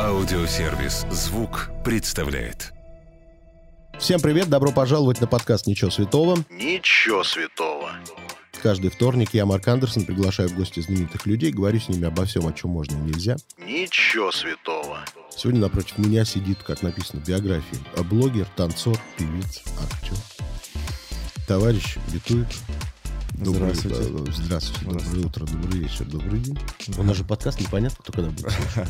Аудиосервис «Звук» представляет. Всем привет, добро пожаловать на подкаст «Ничего святого». Ничего святого. Каждый вторник я, Марк Андерсон, приглашаю в гости знаменитых людей, говорю с ними обо всем, о чем можно и нельзя. Ничего святого. Сегодня напротив меня сидит, как написано в биографии, блогер, танцор, певец, актер. Товарищ Битуев. Здравствуйте. э, здравствуйте, доброе утро, добрый вечер, добрый день. У нас же подкаст непонятно, кто когда будет.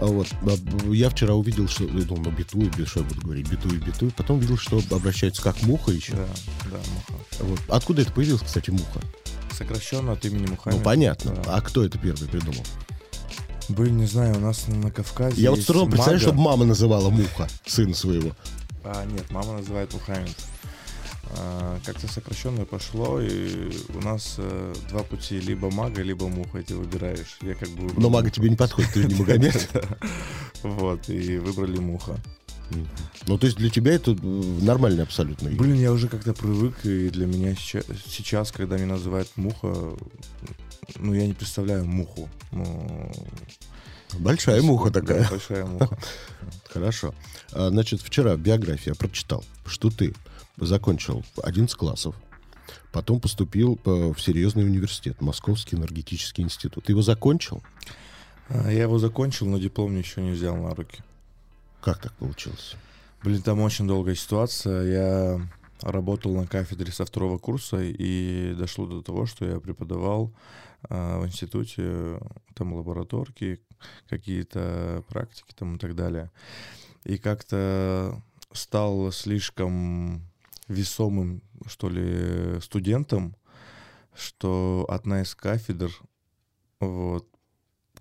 А вот, а, я вчера увидел, что, я думал, ну, Битуев, что я буду говорить, Битуев, Битуев. Потом увидел, что обращаются как муха еще. Да, да, Муха. Вот. Откуда это появилось, кстати, муха? Сокращенно от имени Мухаммед. Ну, понятно. Да. А кто это первый придумал? Были, не знаю, у нас на Кавказе Я вот есть трудом представляю, чтобы мама называла муха сына своего. А, нет, мама называет Мухаммед. А, как-то сокращенно пошло, и у нас э, два пути, либо мага, либо муха, ты выбираешь. Я как бы Но мага муху. тебе не подходит, ты же не Магомед. Вот, и выбрали муха. Ну, то есть для тебя это э, нормальный абсолютно. Блин, я уже как-то привык, и для меня сейчас, сейчас, когда меня называют муха, ну, я не представляю муху. Ну, Большая муха да, такая. большая муха. Хорошо. А, Значит, вчера в биографии я прочитал, что ты закончил 11 классов, потом поступил э, в серьезный университет, Московский энергетический институт. Ты его закончил? А, Я его закончил, но диплом еще не взял на руки. Как так получилось? Блин, там очень долгая ситуация. Я работал на кафедре со второго курса, и дошло до того, что я преподавал а, в институте, там лабораторки, какие-то практики там и так далее. И как-то стал слишком весомым, что ли, студентом, что одна из кафедр вот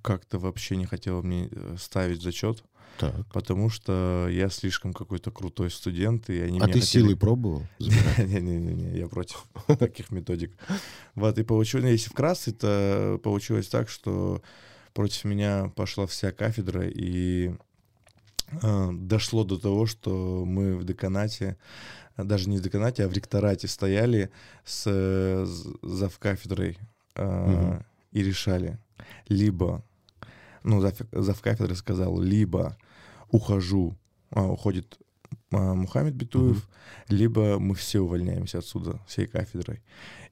как-то вообще не хотела мне э, ставить зачет. Так. Потому что я слишком какой-то крутой студент, и они А ты хотели- силой пробовал? Не-не-не, я против таких методик. Вот, и получилось, если вкратце, то получилось так, что против меня пошла вся кафедра, и дошло до того, что мы в деканате, даже не в деканате, а в ректорате стояли с э, завкафедрой э, Мгм. и решали, либо, ну, зав, завкафедрой сказал, либо ухожу, а, уходит а, Мухаммед Битуев, либо мы все увольняемся отсюда, всей кафедрой.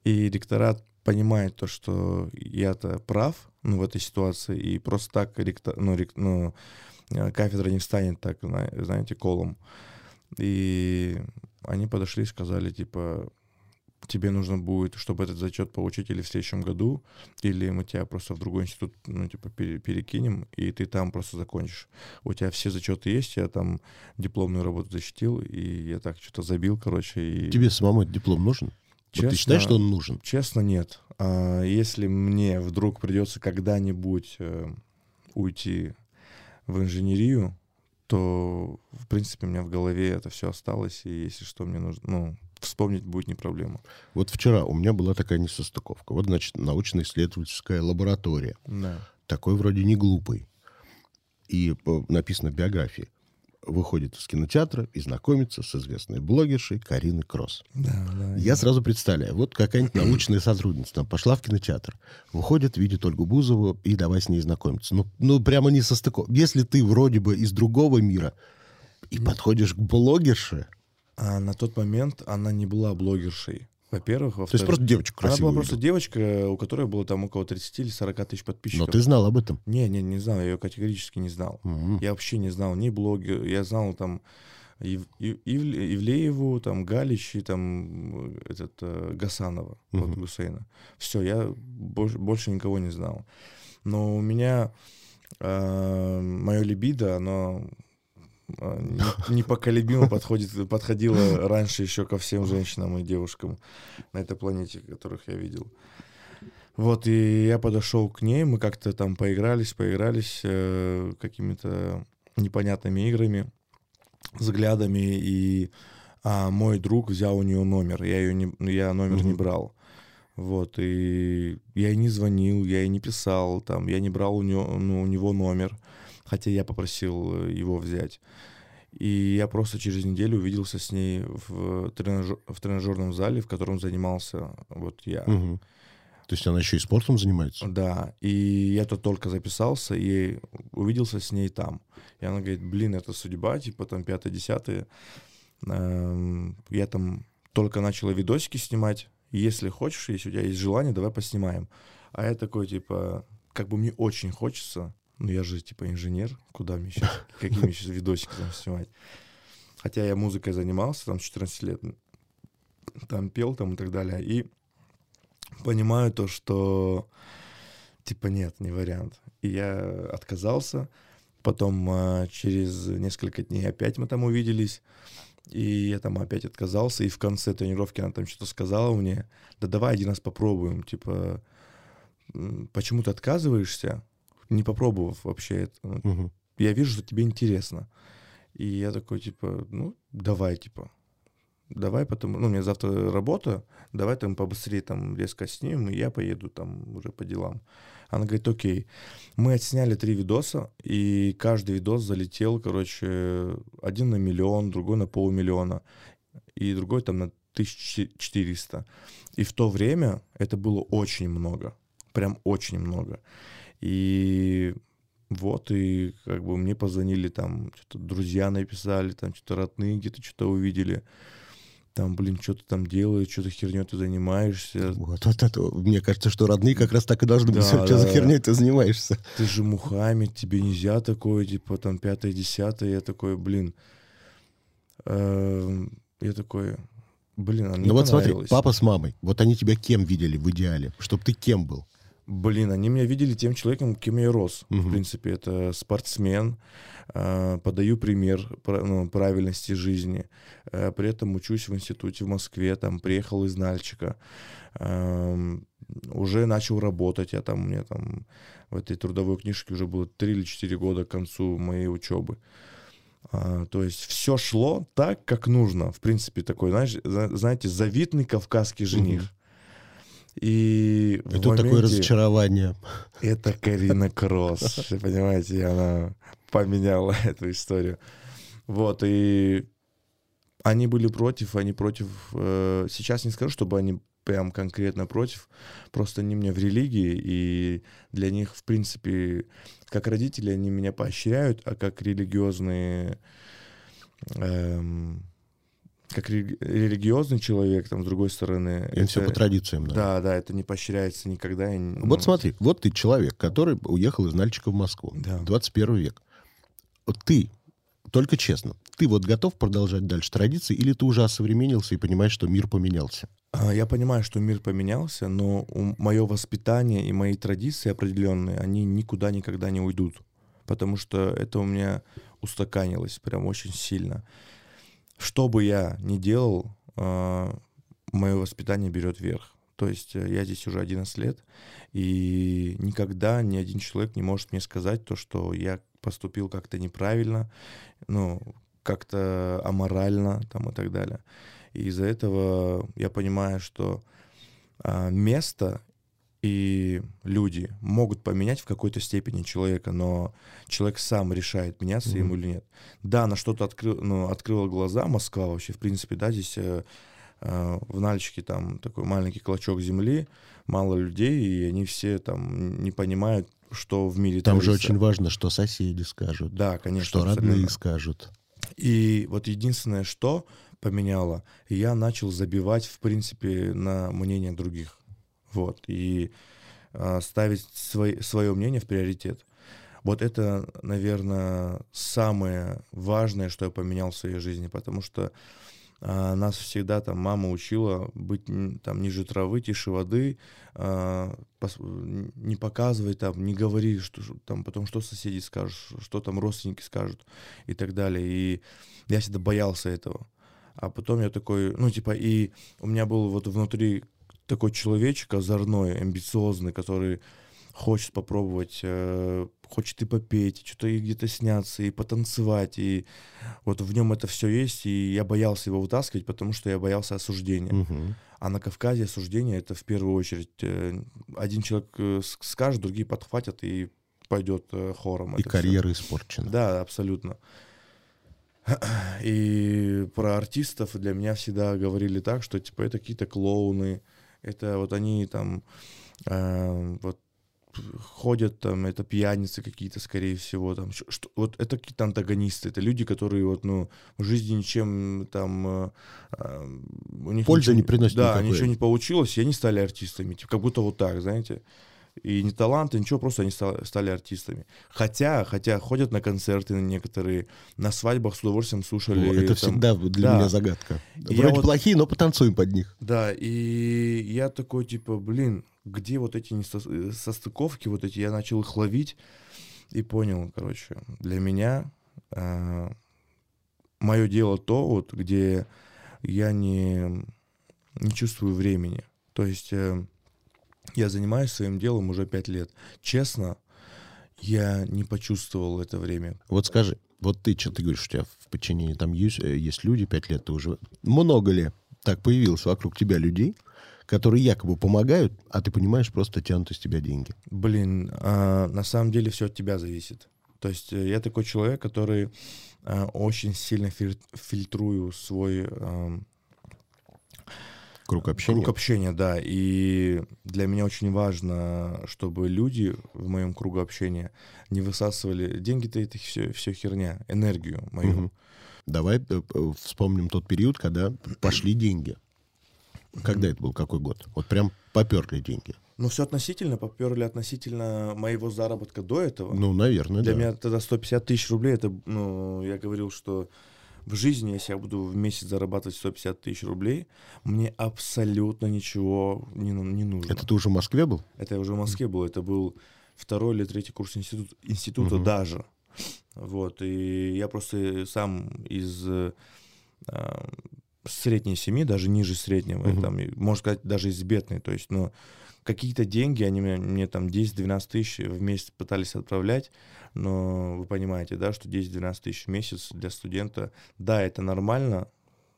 И ректорат понимает то, что я-то прав ну, в этой ситуации, и просто так ректо- ну, рек- ну, э, кафедра не встанет так, зна- знаете, колом. И они подошли и сказали, типа, тебе нужно будет, чтобы этот зачет получить или в следующем году, или мы тебя просто в другой институт, ну, типа, пере- перекинем, и ты там просто закончишь. У тебя все зачеты есть, я там дипломную работу защитил, и я так что-то забил, короче, и... Тебе самому этот диплом нужен? Вот ты Честно, считаешь, что он нужен? Честно, нет. А если мне вдруг придется когда-нибудь э, уйти в инженерию, то, в принципе, у меня в голове это все осталось, и если что, мне нужно, ну, вспомнить будет не проблема. Вот вчера у меня была такая несостыковка. Вот, значит, научно-исследовательская лаборатория. Да. Такой вроде не глупый. И э, написано в биографии. Выходит из кинотеатра и знакомится с известной блогершей Кариной Кросс. Да, да. Я сразу представляю, вот какая-нибудь научная сотрудница там пошла в кинотеатр, выходит, видит Ольгу Бузову и давай с ней знакомиться. Ну, ну прямо не со Если ты вроде бы из другого мира и подходишь к блогерше, А на тот момент она не была блогершей. Во-первых, то есть просто девочку она красивую была просто девочка, у которой было там около 30 или 40 тысяч Но подписчиков. ты знал об этом. Не, не, не знал, я ее категорически не знал. Мгм. Я вообще не знал ни блогер, я знал там Ив- Ив- Ив- Ивлееву, там Галич и там э, этот э, Гасанова, вот Мгм. Гусейна. Все, я больше, больше никого не знал. Но у меня мое либидо, оно э, непоколебимо подходит, подходило раньше еще ко всем женщинам и девушкам на этой планете, которых я видел. Вот, и я подошел к ней, мы как-то там поигрались, поигрались э, какими-то непонятными играми, взглядами, и а, мой друг взял у нее номер, я, ее не, я номер не Мгм. брал. Вот, и я ей не звонил, я ей не писал, там, я не брал у него, ну, у него номер, хотя я попросил э, его взять. И я просто через неделю увиделся с ней в, тренажер, в тренажерном зале, в котором занимался вот я. Мгм. То есть она еще и спортом занимается? Да, и я тут только записался, и увиделся с ней там. И она говорит, блин, это судьба, типа там пятое, десятое. Эм, Я там только начала видосики снимать. Если хочешь, если у тебя есть желание, давай поснимаем. А я такой, типа, как бы мне очень хочется, ну я же, типа, инженер, куда мне сейчас, какие мне сейчас видосики там снимать. Хотя я музыкой занимался там с 14 лет, там пел там и так далее. И понимаю то, что типа нет, не вариант. И я отказался. Потом а, через несколько дней опять мы там увиделись. И я там опять отказался. И в конце тренировки она там что-то сказала мне. Да давай один раз попробуем. Типа, почему ты отказываешься, не попробовав вообще это? Мгм. я вижу, что тебе интересно. И я такой, типа, ну, давай, типа, давай потом, ну, у меня завтра работа, давай там побыстрее там резко снимем, и я поеду там уже по делам. Она говорит, окей. Мы отсняли три видоса, и каждый видос залетел, короче, один на миллион, другой на полмиллиона, и другой там на 1400. И в то время это было очень много, прям очень много. И вот, и как бы мне позвонили, там, что-то друзья написали, там, что-то родные где-то что-то увидели. Там, блин, что ты там делаешь, что-то херней ты занимаешься. Вот, вот это, мне кажется, что родные как раз так и должны быть. Да, Что за да, херней ты занимаешься? Ты же Мухаммед, тебе нельзя такое, типа, там, пятое, десятое. Я такой, блин. эм, Я такой, блин, а мне Ну вот смотри, папа с мамой, вот они тебя кем видели в идеале? Чтобы ты кем был? Блин, они меня видели тем человеком, кем я рос. Мгм. В принципе, это спортсмен, э, подаю пример ну, правильности жизни. Э, При этом учусь в институте в Москве, там приехал из Нальчика. Эм, Уже начал работать, я там, у меня там в этой трудовой книжке уже было 3 или 4 года к концу моей учебы. А, то есть все шло так, как нужно. В принципе, такой, знаешь, знаете, завидный кавказский жених. И И тут такое моменте- разочарование. это Карина Кросс, понимаете, она поменяла эту историю. Вот, и они были против, они против... э, сейчас не скажу, чтобы они прям конкретно против, просто они мне в религии, и для них, в принципе, как родители, они меня поощряют, а как религиозные... эм, как ре- религиозный человек, там, с другой стороны... Все это- по традициям. надо. Да, да, это не поощряется никогда. и, ну, Вот смотри, вот ты человек, который уехал из Нальчика в Москву. Да. 21 век. Ты, только честно, ты вот готов продолжать дальше традиции, или ты уже осовременился и понимаешь, что мир поменялся? А, Я понимаю, что мир поменялся, но мое воспитание и мои традиции определенные, они никуда никогда не уйдут. Потому что это у меня устаканилось прям очень сильно. Что бы я ни делал, мое воспитание берет верх. То есть э, я здесь уже 11 лет, и никогда ни один человек не может мне сказать то, что я поступил как-то неправильно, ну, как-то аморально там и так далее. И из-за этого я понимаю, что а, место и люди могут поменять в какой-то степени человека, но человек сам решает, меняться Мгм. ему или нет. Да, на что-то открыл, ну, открыла глаза Москва вообще, в принципе, да, здесь э, э, в Нальчике там такой маленький клочок земли, мало людей, и они все там не понимают, что в мире Там же творится. очень важно, что соседи скажут, Да, конечно. что абсолютно. родные скажут. И вот единственное, что поменяло, я начал забивать, в принципе, на мнение других. Вот. И а, ставить свой, свое мнение в приоритет. Вот это, наверное, самое важное, что я поменял в своей жизни, потому что а, нас всегда там мама учила быть там ниже травы, тише воды, а, пос- не показывай там, не говори, что там потом что соседи скажут, что там родственники скажут и так далее. И я всегда боялся этого. А потом я такой, ну типа, и у меня был вот внутри такой человечек озорной, амбициозный, который хочет попробовать, э, хочет и попеть, что-то и где-то сняться, и потанцевать, и вот в нем это все есть, и я боялся его вытаскивать, потому что я боялся осуждения. Мгм. А на Кавказе осуждение это в первую очередь э, один человек э, скажет, другие подхватят и пойдет э, хором. И карьера испорчена. Да, абсолютно. И про артистов для меня всегда говорили так, что типа это какие-то клоуны, это вот они там э, вот ходят там, это пьяницы какие-то, скорее всего, там, что, вот это какие-то антагонисты, это люди, которые вот, ну, в жизни ничем там, э, э, у них Пользы ничего не приносит Да, никакой. ничего не получилось, и они стали артистами, типа, как будто вот так, знаете, и не таланты, ничего, просто они ста- стали артистами. Хотя, хотя ходят на концерты на некоторые, на свадьбах с удовольствием слушали. О, Это там, всегда для да. меня загадка. Я Вроде вот- плохие, но потанцуем под них. Да, и я такой, типа, блин, где вот эти э, состыковки, вот эти, я начал их ловить и понял, короче, для меня мое дело то, вот, где я не, не чувствую времени. То есть э, я занимаюсь своим делом уже пять лет. Честно, я не почувствовал это время. Вот скажи, вот ты что, ты говоришь, у тебя в подчинении там есть, э, есть люди, пять лет ты уже... Много ли так появилось вокруг тебя людей, которые якобы помогают, а ты понимаешь, просто тянут из тебя деньги? Блин, а, на самом деле все от тебя зависит. То есть э, я такой человек, который а, очень сильно филь- фильтрую свой ам, Круг общения? круг общения, да. И для меня очень важно, чтобы люди в моем кругу общения не высасывали деньги-то это все, все херня, энергию мою. Мгм. Давай э, э, вспомним тот период, когда пошли деньги. Когда это был, какой год? Вот прям поперли деньги. Но все относительно, поперли относительно моего заработка до этого. Ну, наверное, Для да. меня тогда 150 тысяч рублей, это, ну, я говорил, что в жизни, если я буду в месяц зарабатывать 150 тысяч рублей, мне абсолютно ничего не, не нужно. Это ты уже в Москве был? Это я уже в Москве был, это был второй или третий курс институт, института Мгм. даже. Вот, и я просто сам из э, средней семьи, даже ниже среднего, Мгм. там, можно сказать, даже из бедной, то есть, ну, какие-то деньги, они мне, мне там 10-12 тысяч в месяц пытались отправлять, но вы понимаете, да, что 10-12 тысяч в месяц для студента, да, это нормально,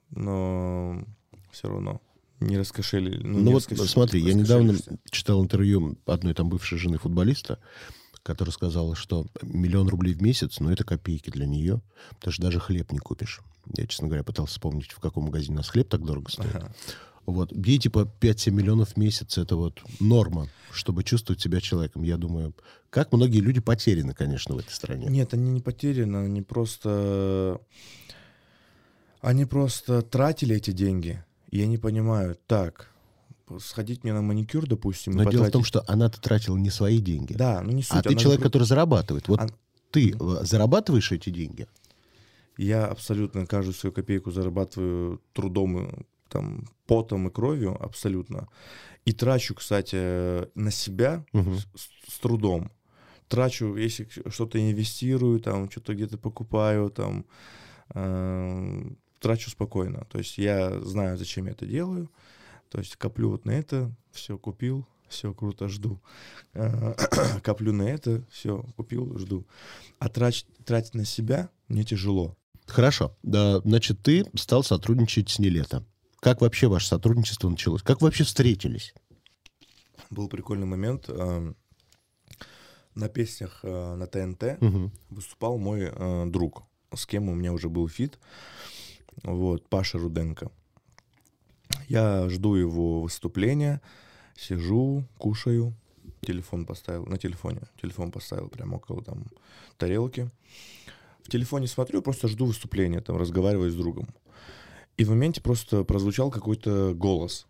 но все равно не раскошелили. Ну, не вот смотри, я недавно читал интервью одной там бывшей жены футболиста, которая сказала, что миллион рублей в месяц, ну, это копейки для нее, потому что даже хлеб не купишь. Я, честно говоря, пытался вспомнить, в каком магазине у нас хлеб так дорого стоит. Ага. Вот. Ей типа 5-7 миллионов в месяц это вот норма, чтобы чувствовать себя человеком. Я думаю, как многие люди потеряны, конечно, в этой стране. Нет, они не потеряны, они просто... Они просто тратили эти деньги, и они понимают, так, сходить мне на маникюр, допустим, Но дело в том, потратить- что она-то тратила не свои деньги. Да, ну не суть. а ты человек, про- который зарабатывает. Вот А- ты э, зарабатываешь эти деньги? Я абсолютно каждую свою копейку зарабатываю трудом, там, потом и кровью, абсолютно. И трачу, кстати, на себя Мгм. с, с трудом. Трачу, если что-то инвестирую, там, что-то где-то покупаю, там, эм, трачу спокойно. То есть я знаю, зачем я это делаю. То есть коплю вот на это, все купил, все круто, жду. Э, Коплю на это, все купил, жду. А трач- тратить на себя мне тяжело. Хорошо. Да, значит, ты стал сотрудничать с Нилетто. Как вообще ваше сотрудничество началось? Как вы вообще встретились? Был прикольный момент. эм, На песнях э, на ТНТ Мгм. выступал мой э, друг, с кем у меня уже был feat. Вот, Паша Руденко. Я жду его выступления, сижу, кушаю, телефон поставил, на телефоне, телефон поставил прямо около там тарелки. В телефоне смотрю, просто жду выступления, там разговариваю с другом. И в моменте просто прозвучал какой-то голос.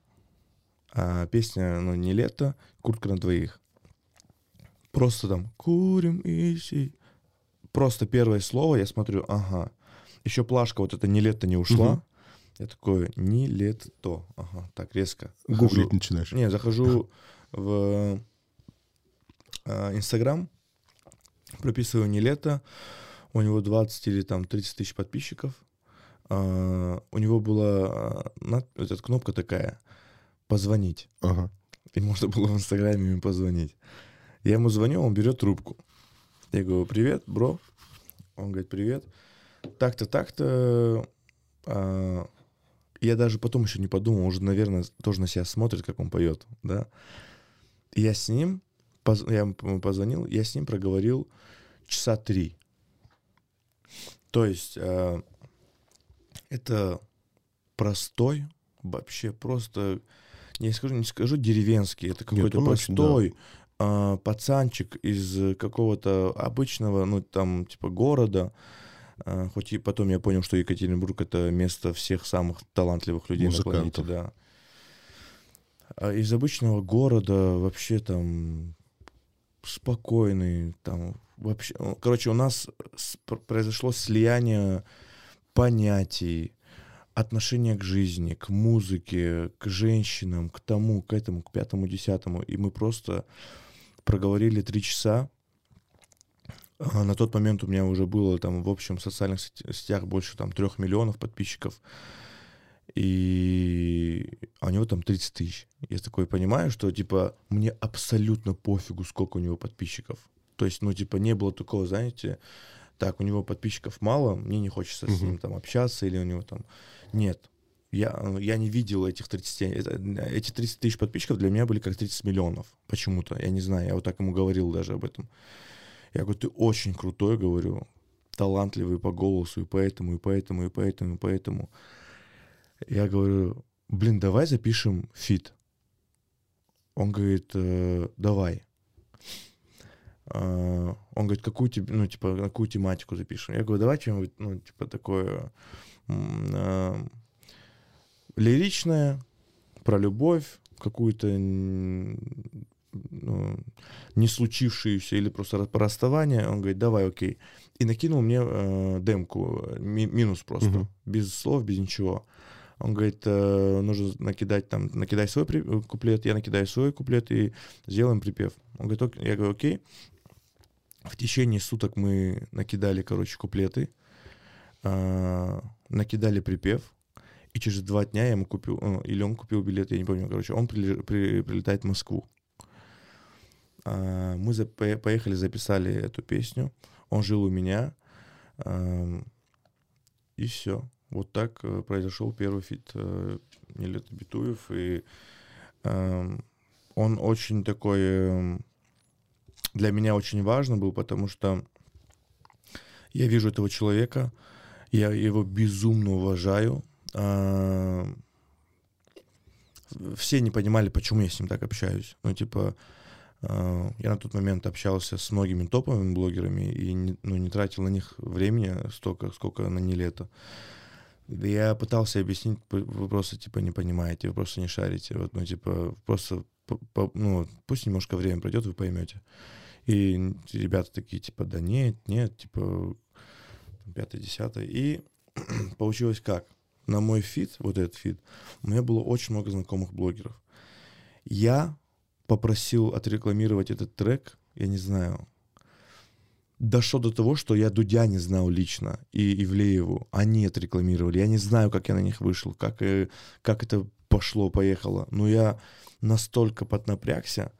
А песня, ну, не лето, куртка на двоих. Просто там курим и си. Просто первое слово, я смотрю, ага. Еще плашка вот это не лето не ушла. Мгм. Я такой, не лето. Ага, так резко. Гуглить Захожу- начинаешь. не, захожу в а, Инстаграм, прописываю не лето, у него 20 или там 30 тысяч подписчиков. А, у него была а, эта кнопка такая «Позвонить». Ага. И можно было в Инстаграме ему позвонить. Я ему звоню, он берет трубку. Я говорю, привет, бро. Он говорит, привет. Так-то, так-то. А, я даже потом еще не подумал, уже, наверное, тоже на себя смотрит, как он поет, да. И я с ним, поз- я ему позвонил, я с ним проговорил часа три. То есть а, это простой, вообще просто, не скажу, не скажу деревенский, это какой-то он очень, да. простой, а, пацанчик из какого-то обычного, ну, там, типа, города, а, хоть и потом я понял, что Екатеринбург — это место всех самых талантливых людей на планете, Музыкантов. да. А из обычного города вообще там спокойный, там вообще... ну, Короче, у нас произошло слияние понятий, отношения к жизни, к музыке, к женщинам, к тому, к этому, к пятому, десятому. И мы просто проговорили три часа. А, На тот момент у меня уже было там в общем в социальных сетях больше там трех миллионов подписчиков. И а у него там 30 тысяч. Я такой понимаю, что типа мне абсолютно пофигу, сколько у него подписчиков. То есть, ну, типа, не было такого, знаете, так, у него подписчиков мало, мне не хочется с Мгм. ним там общаться, или у него там... Нет. Я, э, я не видел этих 30... это- Эти 30 тысяч подписчиков для меня были как 30 миллионов. Почему-то. Я не знаю, я вот так ему говорил даже об этом. Я говорю, ты очень крутой, говорю, талантливый по голосу, и поэтому, и поэтому, и поэтому, и поэтому. Я говорю, блин, давай запишем фит. Он говорит, «Э, давай. А, Он говорит, какую тебе, ну, типа, какую тематику запишем? Я говорю, давай чем-нибудь, ну, типа, такое а, лиричное, про любовь, какую-то ну, не случившуюся или просто про расставание. Он говорит, давай, окей. И накинул мне э, демку, ми- минус просто, Мгм. без слов, без ничего. Он говорит, э, нужно накидать там, накидай свой при- э, куплет, я накидаю свой куплет и сделаем припев. Он говорит, я говорю, окей. В течение суток мы накидали, короче, куплеты, а, накидали припев, и через два дня я ему купил, ну, или он купил билет, я не помню, короче, он прили- при- прилетает в Москву. А, Мы за- пое- поехали, записали эту песню, он жил у меня, ам, и все. Вот так э, произошел первый feat э, Нилетто Биттуев, и ам, он очень такой эм, для меня очень важно был, потому что я вижу этого человека, я его безумно уважаю. А, Все не понимали, почему я с ним так общаюсь. Ну, типа, а, я на тот момент общался с многими топовыми блогерами и не, ну, не тратил на них времени столько, сколько на Нилета. Да Я пытался объяснить, вы просто, типа, не понимаете, вы просто не шарите. Вот, ну, типа, просто, по- ну, пусть немножко время пройдет, вы поймете. И ребята такие, типа, да нет, нет, типа, пятое, десятое. И получилось как? На мой feat, вот этот feat, у меня было очень много знакомых блогеров. Я попросил отрекламировать этот трек, я не знаю, дошло до того, что я Дудя не знал лично, и Ивлееву. Они отрекламировали. Я не знаю, как я на них вышел, как, э, как это пошло, поехало. Но я настолько поднапрягся,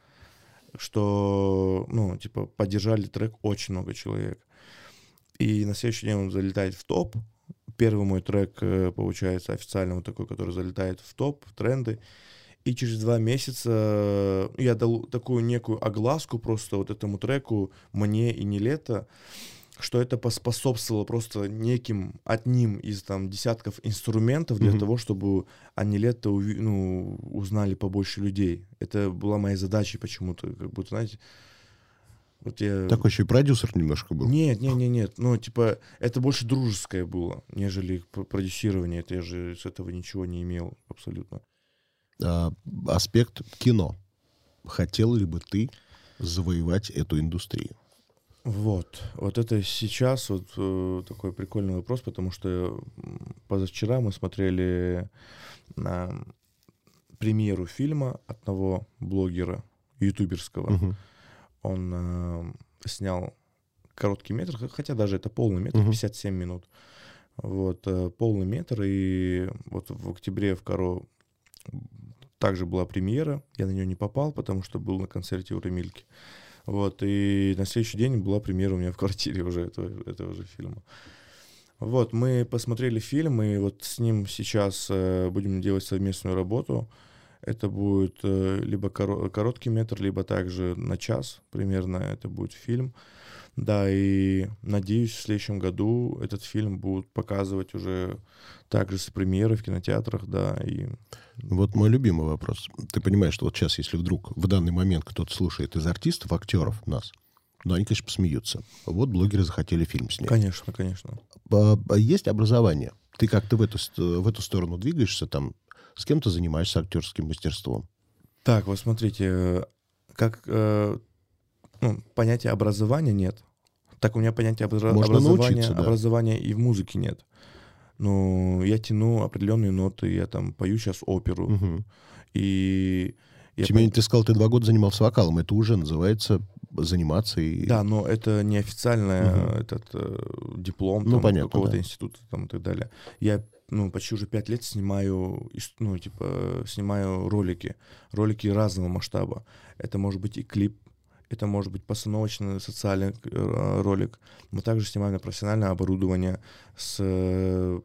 что, ну, типа, поддержали трек очень много человек. И на следующий день он залетает в топ. Первый мой трек, э, получается, официально вот такой, который залетает в топ, в тренды. И через два месяца э, я дал такую некую огласку просто вот этому треку «Мне и не лето», что это поспособствовало просто неким одним из там десятков инструментов для Мгм. того, чтобы они лето уви- ну, узнали побольше людей. Это была моя задача почему-то, как будто, знаете, вот я... Такой еще и продюсер немножко был. Нет, нет, нет, нет. Ну, типа, это больше дружеское было, нежели пр- продюсирование. Это я же с этого ничего не имел абсолютно. А, аспект кино. Хотел ли бы ты завоевать эту индустрию? Вот, вот это сейчас вот э, такой прикольный вопрос, потому что позавчера мы смотрели на премьеру фильма одного блогера ютуберского. Мгм. Он э, снял короткий метр, хотя даже это полный метр, Мгм. 57 минут. Вот, э, полный метр, и вот в октябре в Каро также была премьера, я на нее не попал, потому что был на концерте у Ремильки. Вот, и на следующий день была премьера у меня в квартире уже этого, этого же фильма. Вот, мы посмотрели фильм, и вот с ним сейчас э, будем делать совместную работу. Это будет э, либо коро- короткий метр, либо также на час примерно это будет фильм. Да, и надеюсь, в следующем году этот фильм будут показывать уже также с премьеры в кинотеатрах, да, и Вот мой любимый вопрос. Ты понимаешь, что вот сейчас, если вдруг в данный момент кто-то слушает из артистов, актеров нас, ну, они, конечно, посмеются. Вот блогеры захотели фильм снять. конечно, конечно. А, а есть образование? Ты как-то в эту, в эту сторону двигаешься, там, с кем то занимаешься актерским мастерством? Так, вот смотрите, э, как э, ну, понятия образования нет. Так у меня понятия образа- Можно образования, да. образования и в музыке нет. Ну, я тяну определенные ноты, я там пою сейчас оперу, Мгм. и я Тем не менее, ты сказал, ты два года занимался вокалом. Это уже называется заниматься и... Да, но это не официальный Мгм. этот э, диплом Ну, там, понятно, какого-то да. института там, и так далее. Я ну, почти уже пять лет снимаю, ну, типа, снимаю ролики. Ролики разного масштаба. Это может быть и клип, это может быть постановочный социальный э, ролик. Мы также снимаем на профессиональное оборудование с э,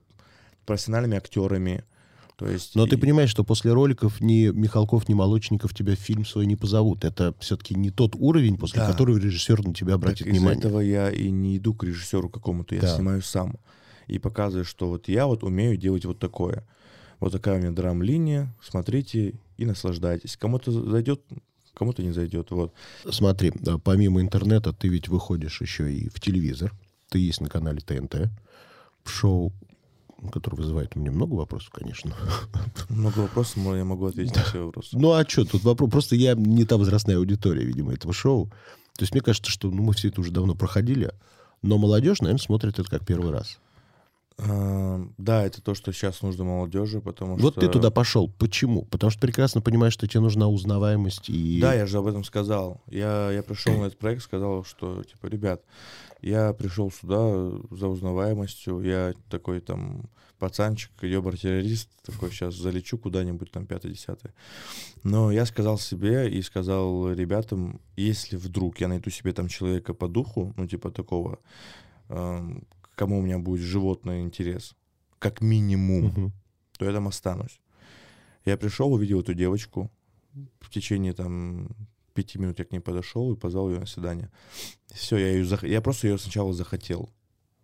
профессиональными актерами. То есть Но ты и- понимаешь, что после роликов ни Михалков, ни Молочников тебя в фильм свой не позовут. Это все-таки не тот уровень, после Да. которого режиссер на тебя Так обратит из-за внимание. этого я и не иду к режиссеру какому-то, я Да. снимаю сам. И показываю, что вот я вот умею делать вот такое. Вот такая у меня драм-линия, смотрите и наслаждайтесь. Кому-то зайдет, кому-то не зайдет. Вот. Смотри, помимо интернета ты ведь выходишь еще и в телевизор. Ты есть на канале ТНТ. В шоу, которое вызывает у меня много вопросов, конечно. Много вопросов, но я могу ответить на все вопросы. Ну а что, тут вопрос... Просто я не та возрастная аудитория, видимо, этого шоу. То есть мне кажется, что ну, мы все это уже давно проходили, но молодежь, наверное, смотрит это как первый раз. А, Да, это то, что сейчас нужно молодежи, потому Вот что... ты туда пошел. Почему? Потому что прекрасно понимаешь, что тебе нужна узнаваемость и... Да, я же об этом сказал. Я, я пришел на этот проект, сказал, что, типа, ребят, я пришел сюда за узнаваемостью, я такой там пацанчик, ёбар-террорист, такой сейчас залечу куда-нибудь там пятое-десятое. Но я сказал себе и сказал ребятам, если вдруг я найду себе там человека по духу, ну, типа такого, эм, кому у меня будет животный интерес, как минимум, Мгм. то я там останусь. Я пришел, увидел эту девочку. В течение там пяти минут я к ней подошел и позвал ее на свидание. Все, я ее зах... я просто ее сначала захотел.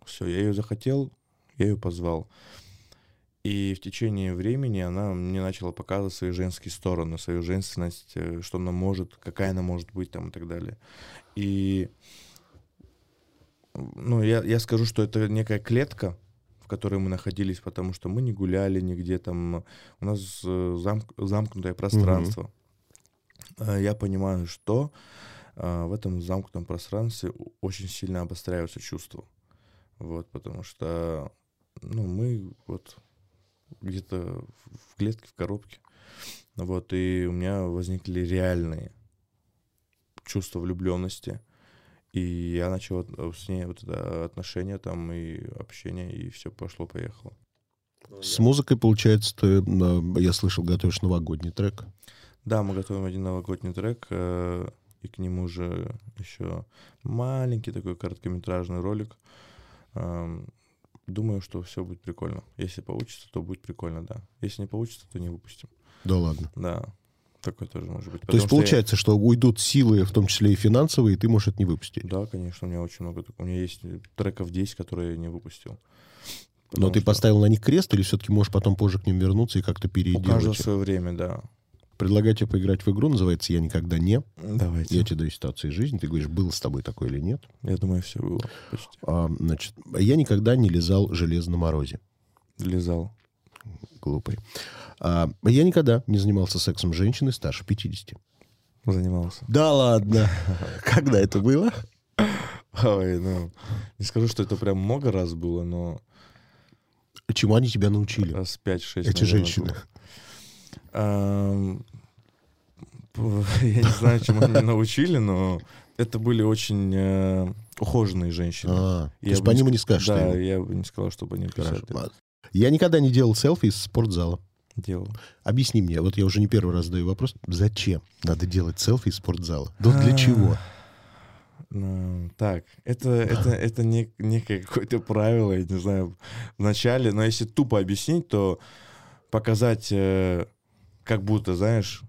Все, я ее захотел, я ее позвал. И в течение времени она мне начала показывать свои женские стороны, свою женственность, э, что она может, какая она может быть там и так далее. И ну, я, я скажу, что это некая клетка, в которой мы находились, потому что мы не гуляли нигде там. У нас э, замк- замкнутое пространство. Э, Я понимаю, что э, в этом замкнутом пространстве очень сильно обостряются чувства. Вот, потому что ну, мы вот где-то в клетке, в коробке. Вот, и у меня возникли реальные чувства влюбленности. И я начал э, с ней вот это отношения там и общение, и все пошло-поехало. С музыкой, получается, ты, э, я слышал, готовишь новогодний трек. Да, мы готовим один новогодний трек, э, и к нему же еще маленький такой короткометражный ролик. Эм, Думаю, что все будет прикольно. Если получится, то будет прикольно, да. Если не получится, то не выпустим. Да ладно. Да, такой тоже может быть. То есть что я- получается, что уйдут силы, в том числе и финансовые, и ты можешь это не выпустить. Да, конечно, у меня очень много. У меня есть треков 10, которые я не выпустил. Но ты что поставил на них крест, или все-таки можешь потом позже к ним вернуться и как-то У каждого переделать? свое время, да. Предлагаю тебе поиграть в игру, называется «Я никогда не». Давайте. Я тебе даю ситуацию из жизни, ты говоришь, было с тобой такое или нет. Я думаю, все было почти. А, значит, я никогда не лизал железо на морозе. Лизал. Глупый. А, я никогда не занимался сексом с женщиной старше 50. Занимался. Да ладно. Когда это было? Ой, ну, не скажу, что это прям много раз было, но Чему они тебя научили? раз 5-6. Эти женщины. Я не знаю, чему они научили, но это были очень э, ухоженные женщины. А, то Я есть бы по не ним не скажешь, что Да, я бы не сказал, чтобы они писали. Я никогда не делал селфи из спортзала. Делал. Объясни мне, вот я уже не первый раз задаю вопрос, зачем надо делать селфи из спортзала? Да для А, чего? Ну, так, это, это, это не, некое какое-то правило, я не знаю, в начале, но если тупо объяснить, то показать, э, как будто, знаешь,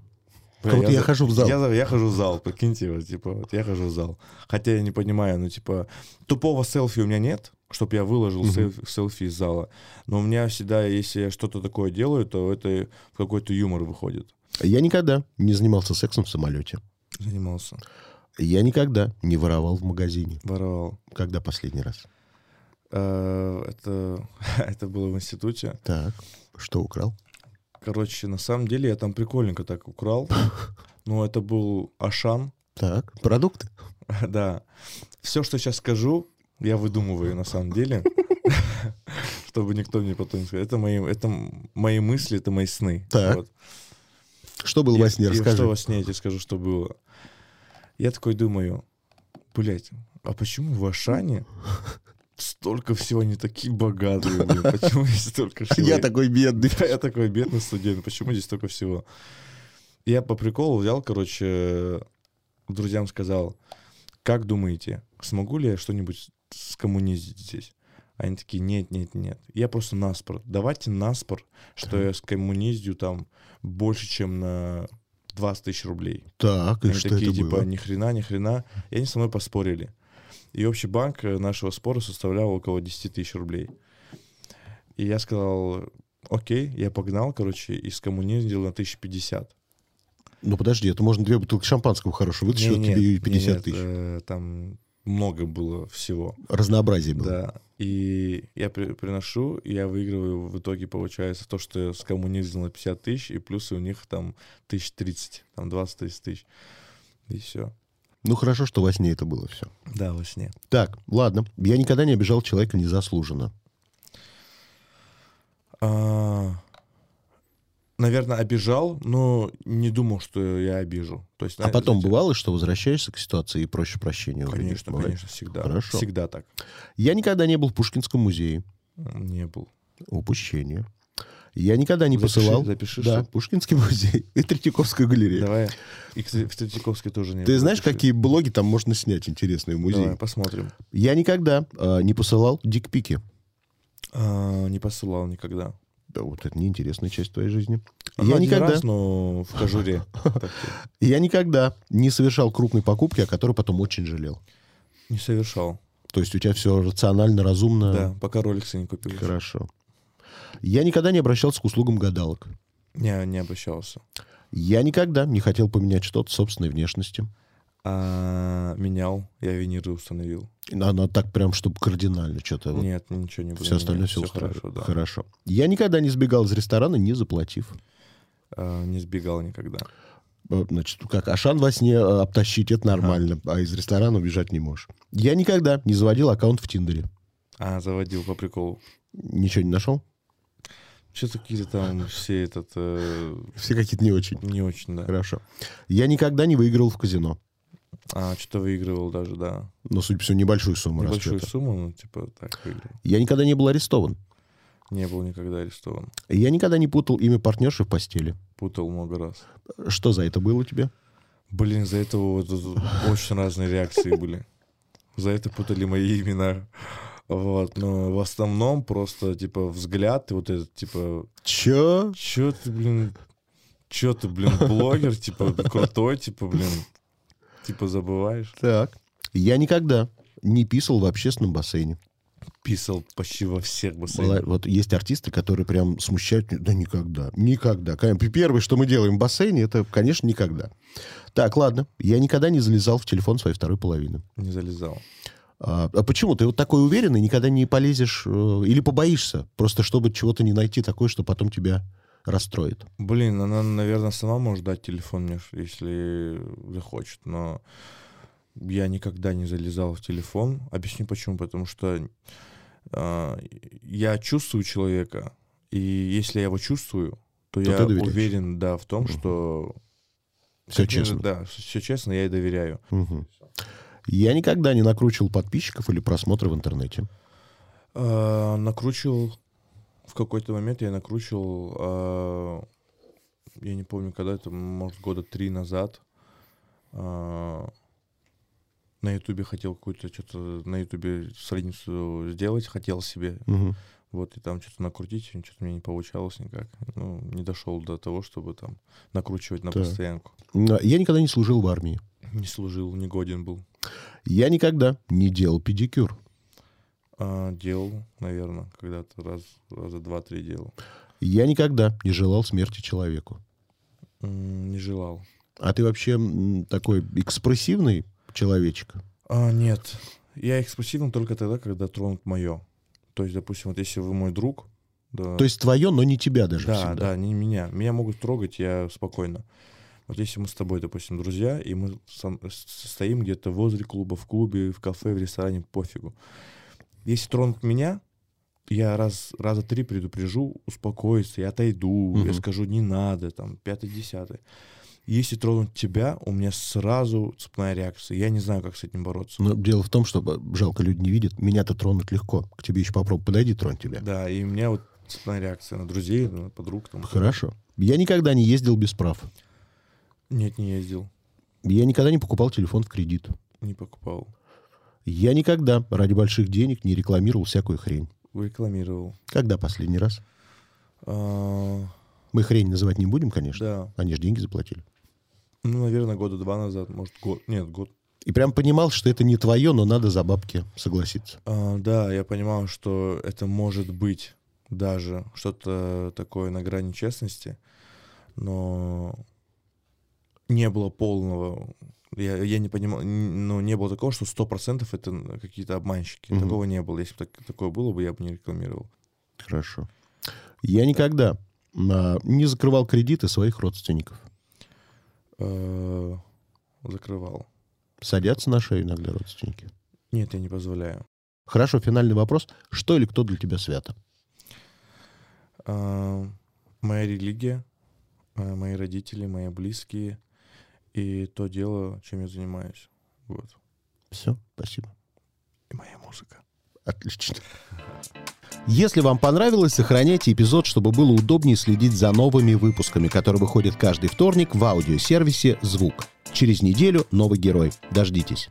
Как будто я за- хожу в зал. Я, я хожу в зал, прикиньте, вот, типа, вот я хожу в зал. Хотя я не понимаю, ну, типа, тупого селфи у меня нет, чтобы я выложил Мгм. селфи, из зала. Но у меня всегда, если я что-то такое делаю, то это в какой-то юмор выходит. Я никогда не занимался сексом в самолете. Занимался, Я никогда не воровал в магазине. воровал. Когда последний раз? Э, Это, это было в институте. Так, что украл? Короче, на самом деле я там прикольненько так украл. Ну, это был Ашан. Так, продукты? Да. Все, что сейчас скажу, я выдумываю на самом деле. Чтобы никто мне потом не сказал. Это мои, это мои мысли, это мои сны. Так. Вот. Что было И- во сне? и Расскажи. что во сне, я тебе скажу, что было. Я такой думаю, блядь, а почему в Ашане столько всего не такие богатые, блин? Почему здесь столько всего? Я такой бедный. Я такой бедный студент, почему здесь столько всего? Я по приколу взял, короче, друзьям сказал, как думаете, смогу ли я что-нибудь скоммуниздить здесь? Они такие, нет, нет, нет. Я просто наспор. Давайте наспор, что я скоммуниздю там больше, чем на 20 тысяч рублей. Так, и Они что такие, это типа, было? ни хрена, ни хрена. И они со мной поспорили. И общий банк э, нашего спора составлял около 10 тысяч рублей. И я сказал, окей, я погнал, короче, и скоммуниздил на 1050. Ну подожди, это можно две бутылки шампанского хорошего вытащить, вот тебе и нет, 50 нет, тысяч. э, там много было всего. Разнообразие было. Да. И я при- приношу, я выигрываю в итоге, получается, то, что я скоммуниздил на 50 тысяч, и плюс у них там 1030, там 20 тысяч тысяч. И все. Ну хорошо, что во сне это было все. Да, во сне. Так, ладно. Я никогда не обижал человека незаслуженно. А, наверное, обижал, но не думал, что я обижу. То есть, А знаете, потом бывало, что возвращаешься к ситуации и проще прощения. у людей? Конечно, конечно, всегда. Хорошо. Всегда так. Я никогда не был в Пушкинском музее. Не был. Упущение. Я никогда не Запиши, посылал. запиши, да, что- Пушкинский музей и Третьяковская галерея. Давай. И кстати, в Третьяковской тоже не Ты было. знаешь, Запиши. какие блоги там можно снять интересные в музее? Давай, посмотрим. Я никогда а, не посылал дикпики. А, не посылал никогда. Да, вот это неинтересная часть твоей жизни. Ну, я никогда, раз, но в кожуре. Я никогда не совершал крупной покупки, о которой потом очень жалел. Не совершал. То есть у тебя все рационально, разумно. Да, пока роликсы не купил. Хорошо. Я никогда не обращался к услугам гадалок. Не, не обращался. Я никогда не хотел поменять что-то собственной внешности. А, менял, я виниры установил. Она так прям, чтобы кардинально что-то. вот Нет, ничего не было. все остальное все всё хорошо, да. Хорошо. Я никогда не сбегал из ресторана, не заплатив. А, не сбегал никогда. Э, Значит, как Ашан во сне э, обтащить, это нормально, а из ресторана убежать не можешь. Я никогда не заводил аккаунт в Тиндере. А, заводил по приколу. Ничего не нашел? Что-то какие-то там все этот... э, Все какие-то не очень. не очень, да. Хорошо. Я никогда не выиграл в казино. А, что-то выигрывал даже, да. Но, судя по всему, небольшую сумму Небольшую расчета. сумму, ну, типа, так выиграл. Я никогда не был арестован. Не был никогда арестован. Я никогда не путал имя партнерши в постели. Путал много раз. Что за это было у тебя? Блин, за это вот очень разные реакции были. За это путали мои имена. Вот, но в основном просто, типа, взгляд, и вот этот, типа, Чё? чё ты, блин, чё ты, блин, блогер, типа, крутой, типа, блин, типа, забываешь. Так. Я никогда не писал в общественном бассейне. Писал почти во всех бассейнах. Вот есть артисты, которые прям смущают. Да никогда. Никогда. Первое, что мы делаем в бассейне, это, конечно, никогда. Так, ладно. Я никогда не залезал в телефон своей второй половины. Не залезал. А, а почему? Ты вот такой уверенный, никогда не полезешь э, или побоишься? Просто чтобы чего-то не найти такое, что потом тебя расстроит. Блин, она, наверное, сама может дать телефон мне, если захочет, но я никогда не залезал в телефон. Объясню почему. Потому что а, я чувствую человека, и если я его чувствую, то, То я уверен, да, в том, Мгм. что... Все честно. Да, все честно, я ей доверяю. Мгм. Я никогда не накручивал подписчиков или просмотры в интернете. А, накручивал... В какой-то момент я накручивал... а, я не помню, когда это, может, года три назад. а, на Ютубе хотел какую-то что-то на Ютубе страницу сделать, хотел себе. Мгм. Вот, и там что-то накрутить, что-то мне не получалось никак. Ну, не дошел до того, чтобы там накручивать на Так. постоянку. Я никогда не служил в армии. Не служил, не годен был. Я никогда не делал педикюр. А, делал, наверное, когда-то раз, раза два-три делал. Я никогда не желал смерти человеку. Не желал. А ты вообще такой экспрессивный человечек? А, нет, я экспрессивен только тогда, когда тронут мое. То есть, допустим, вот если вы мой друг, да, То есть твое, но не тебя даже да, всегда. да, не меня. Меня могут трогать, я спокойно. Вот если мы с тобой, допустим, друзья, и мы сам- стоим где-то возле клуба, в клубе, в кафе, в ресторане, пофигу. Если тронут меня, я раз, раза три предупрежу, успокоиться, я отойду, я Мгм. скажу, не надо, там, пятый, десятый. Если тронут тебя, у меня сразу цепная реакция. Я не знаю, как с этим бороться. Но дело в том, что жалко, люди не видят. Меня-то тронуть легко. К тебе еще попробуй подойди, тронь тебя. Да, и у меня вот цепная реакция на друзей, на подруг. Там. Хорошо. Я никогда не ездил без прав. Нет, не ездил, Я никогда не покупал телефон в кредит. не покупал. Я никогда ради больших денег не рекламировал всякую хрень. Рекламировал. Когда последний раз? А, Мы хрень называть не будем, конечно. да. Они же деньги заплатили. Ну, наверное, года два назад, может, год. Нет, год. И прям понимал, что это не твое, но надо за бабки согласиться. А, да, я понимал, что это может быть даже что-то такое на грани честности, но не было полного. Я, я не понимал, н- но не было такого, что сто процентов это н- какие-то обманщики. Мгм. Такого не было. Если бы так- такое было бы, я бы не рекламировал. Хорошо. Я никогда а, не закрывал кредиты своих родственников. Э, Закрывал. Садятся на шею иногда родственники. Нет, я не позволяю. Хорошо, финальный вопрос. Что или кто для тебя свято? А, Моя религия, а, мои родители, мои близкие и то дело, чем я занимаюсь. Вот. Все, спасибо. И моя музыка. Отлично. Если вам понравилось, сохраняйте эпизод, чтобы было удобнее следить за новыми выпусками, которые выходят каждый вторник в аудиосервисе «Звук». Через неделю новый герой. Дождитесь.